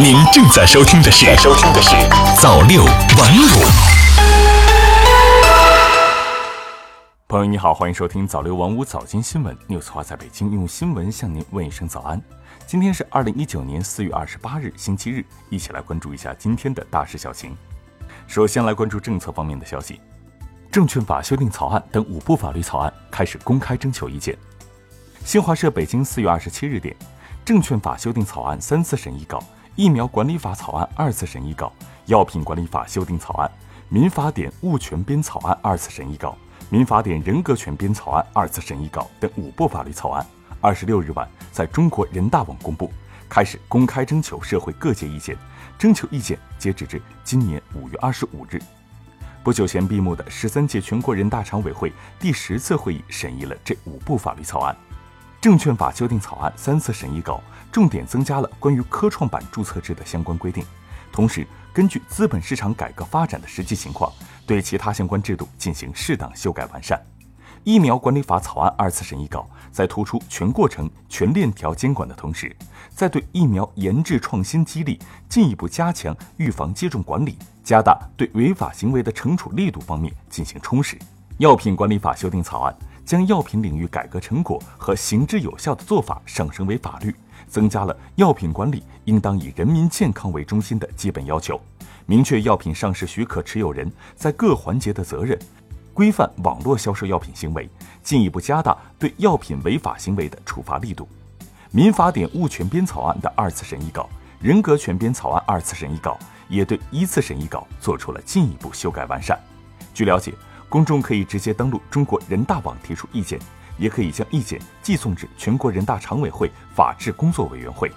您正在收听的是《收听的是早六晚五》。朋友你好，欢迎收听早六晚五早间新闻。news 华在北京用新闻向您问一声早安。今天是二零一九年四月二十八日，星期日，一起来关注一下今天的大事小情。首先来关注政策方面的消息，证券法修订草案等五部法律草案开始公开征求意见。新华社北京四月二十七日电，证券法修订草案三次审议稿。疫苗管理法草案二次审议稿、药品管理法修订草案、民法典物权编草案二次审议稿、民法典人格权编草案二次审议稿等五部法律草案，二十六日晚在中国人大网公布，开始公开征求社会各界意见。征求意见截止至今年五月二十五日。不久前闭幕的十三届全国人大常委会第十次会议审议了这五部法律草案。证券法修订草案三次审议稿重点增加了关于科创板注册制的相关规定，同时根据资本市场改革发展的实际情况，对其他相关制度进行适当修改完善。疫苗管理法草案二次审议稿在突出全过程全链条监管的同时，在对疫苗研制创新激励、进一步加强预防接种管理、加大对违法行为的惩处力度方面进行充实。药品管理法修订草案。将药品领域改革成果和行之有效的做法上升为法律，增加了药品管理应当以人民健康为中心的基本要求，明确药品上市许可持有人在各环节的责任，规范网络销售药品行为，进一步加大对药品违法行为的处罚力度。民法典物权编草案的二次审议稿、人格权编草案二次审议稿也对一次审议稿做出了进一步修改完善。据了解。公众可以直接登录中国人大网提出意见，也可以将意见寄送至全国人大常委会法制工作委员会。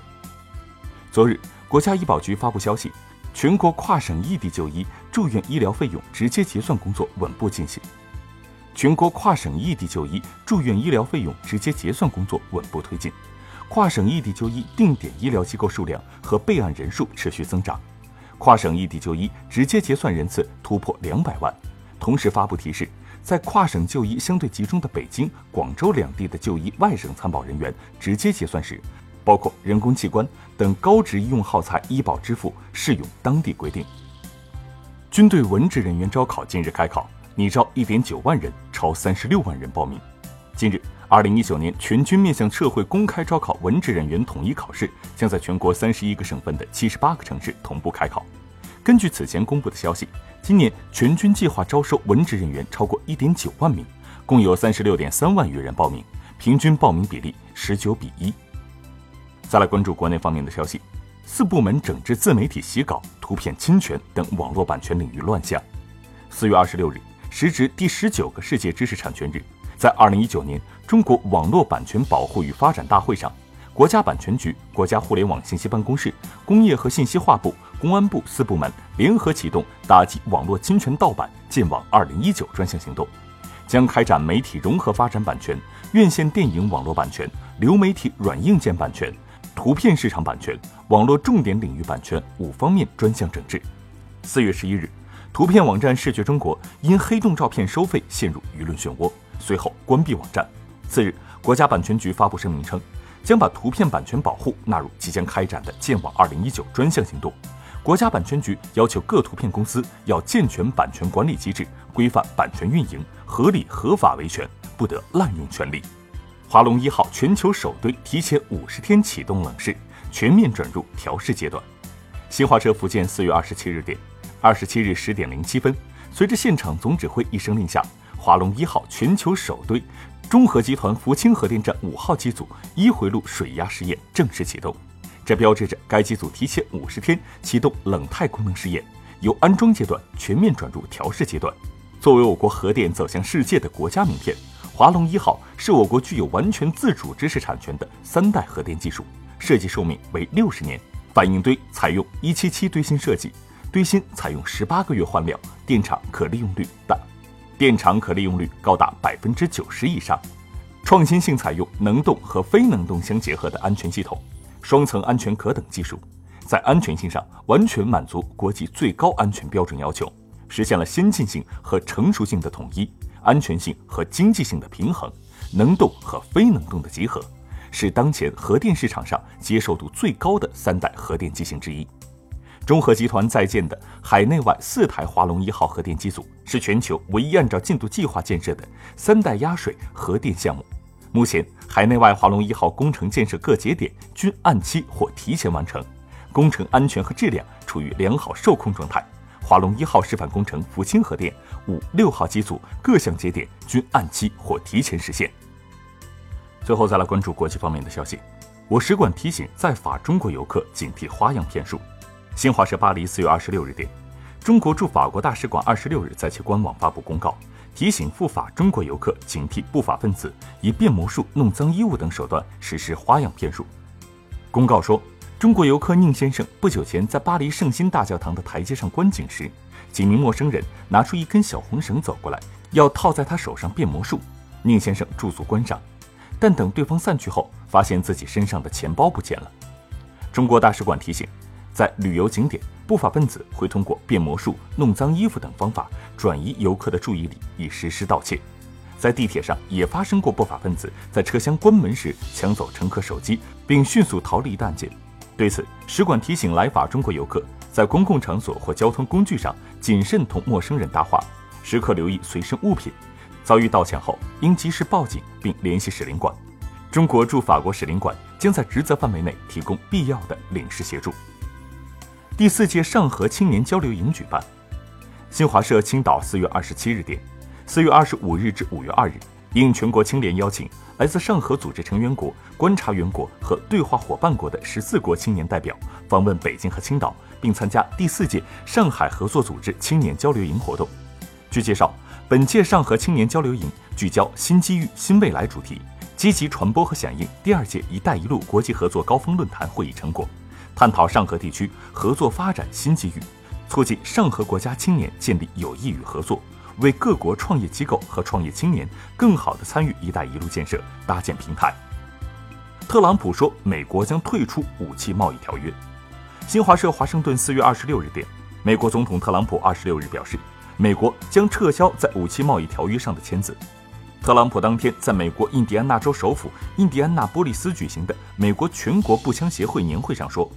昨日，国家医保局发布消息，全国跨省异地就医住院医疗费用直接结算工作稳步进行。全国跨省异地就医住院医疗费用直接结算工作稳步推进，跨省异地就医定点医疗机构数量和备案人数持续增长，跨省异地就医直接结算人次突破两百万。同时发布提示，在跨省就医相对集中的北京、广州两地的就医外省参保人员直接结算时，包括人工器官等高值医用耗材医保支付适用当地规定。军队文职人员招考近日开考，拟招一点九万人，超三十六万人报名。近日，二零一九年全军面向社会公开招考文职人员统一考试将在全国三十一个省份的七十八个城市同步开考。根据此前公布的消息。今年全军计划招收文职人员超过一点九万名，共有三十六点三万余人报名，平均报名比例十九比一。再来关注国内方面的消息，四部门整治自媒体洗稿、图片侵权等网络版权领域乱象。四月二十六日，时值第十九个世界知识产权日，在二零一九年中国网络版权保护与发展大会上。国家版权局、国家互联网信息办公室、工业和信息化部、公安部四部门联合启动打击网络侵权盗版剑网二零一九专项行动，将开展媒体融合发展版权、院线电影网络版权、流媒体软硬件版权、图片市场版权、网络重点领域版权五方面专项整治。四月十一日，图片网站视觉中国因黑洞照片收费陷入舆论漩涡，随后关闭网站。次日，国家版权局发布声明称。将把图片版权保护纳入即将开展的建网二零一九专项行动。国家版权局要求各图片公司要健全版权管理机制，规范版权运营，合理合法维权，不得滥用权力。华龙一号全球首堆提前五十天启动冷试，全面转入调试阶段。新华社福建四月二十七日电，二十七日十点零七分，随着现场总指挥一声令下，华龙一号全球首堆。中核集团福清核电站五号机组一回路水压试验正式启动，这标志着该机组提前五十天启动冷态功能试验，由安装阶段全面转入调试阶段。作为我国核电走向世界的国家名片，华龙一号是我国具有完全自主知识产权的三代核电技术，设计寿命为六十年，反应堆采用一七七堆芯设计，堆芯采用十八个月换料，电厂可利用率大。电厂可利用率高达百分之九十以上，创新性采用能动和非能动相结合的安全系统，双层安全壳等技术，在安全性上完全满足国际最高安全标准要求，实现了先进性和成熟性的统一，安全性和经济性的平衡，能动和非能动的结合，是当前核电市场上接受度最高的三代核电机型之一。中核集团在建的海内外四台华龙一号核电机组，是全球唯一按照进度计划建设的三代压水核电项目。目前，海内外华龙一号工程建设各节点均按期或提前完成，工程安全和质量处于良好受控状态。华龙一号示范工程福清核电五六号机组各项节点均按期或提前实现。最后再来关注国际方面的消息，我使馆提醒在法中国游客警惕花样骗术。新华社巴黎四月二十六日电，中国驻法国大使馆二十六日在其官网发布公告，提醒赴法中国游客警惕不法分子以变魔术、弄脏衣物等手段实施花样骗术。公告说。中国游客宁先生不久前在巴黎圣心大教堂的台阶上观景时，几名陌生人拿出一根小红绳走过来，要套在他手上变魔术。宁先生驻足观赏，但等对方散去后，发现自己身上的钱包不见了。中国大使馆提醒，在旅游景点，不法分子会通过变魔术、弄脏衣服等方法转移游客的注意力，以实施盗窃。在地铁上也发生过不法分子在车厢关门时抢走乘客手机，并迅速逃离的案件。对此，使馆提醒来法中国游客，在公共场所或交通工具上谨慎同陌生人搭话，时刻留意随身物品。遭遇盗抢后，应及时报警并联系使领馆。中国驻法国使领馆将在职责范围内提供必要的领事协助。第四届上合青年交流营举办。新华社青岛四月二十七日电，四月二十五日至五月二日，应全国青联邀请。来自上合组织成员国、观察员国和对话伙伴国的十四国青年代表访问北京和青岛，并参加第四届上海合作组织青年交流营活动。据介绍，本届上合青年交流营聚焦新机遇、新未来主题，积极传播和响应第二届“一带一路”国际合作高峰论坛会议成果，探讨上合地区合作发展新机遇，促进上合国家青年建立友谊与合作。为各国创业机构和创业青年更好地参与“一带一路”建设搭建平台。特朗普说，美国将退出武器贸易条约。新华社华盛顿四月二十六日电，美国总统特朗普二十六日表示，美国将撤销在武器贸易条约上的签字。特朗普当天在美国印第安纳州首府印第安纳波利斯举行的美国全国步枪协会年会上说，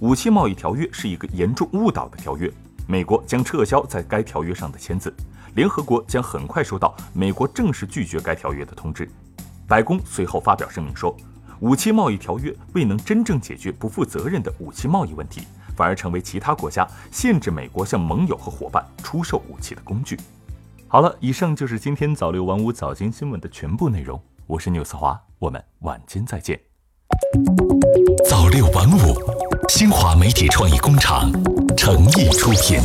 武器贸易条约是一个严重误导的条约，美国将撤销在该条约上的签字。联合国将很快收到美国正式拒绝该条约的通知。白宫随后发表声明说，武器贸易条约未能真正解决不负责任的武器贸易问题，反而成为其他国家限制美国向盟友和伙伴出售武器的工具。好了，以上就是今天早六晚五早间新闻的全部内容。我是纽斯华，我们晚间再见。早六晚五，新华媒体创意工厂诚意出品。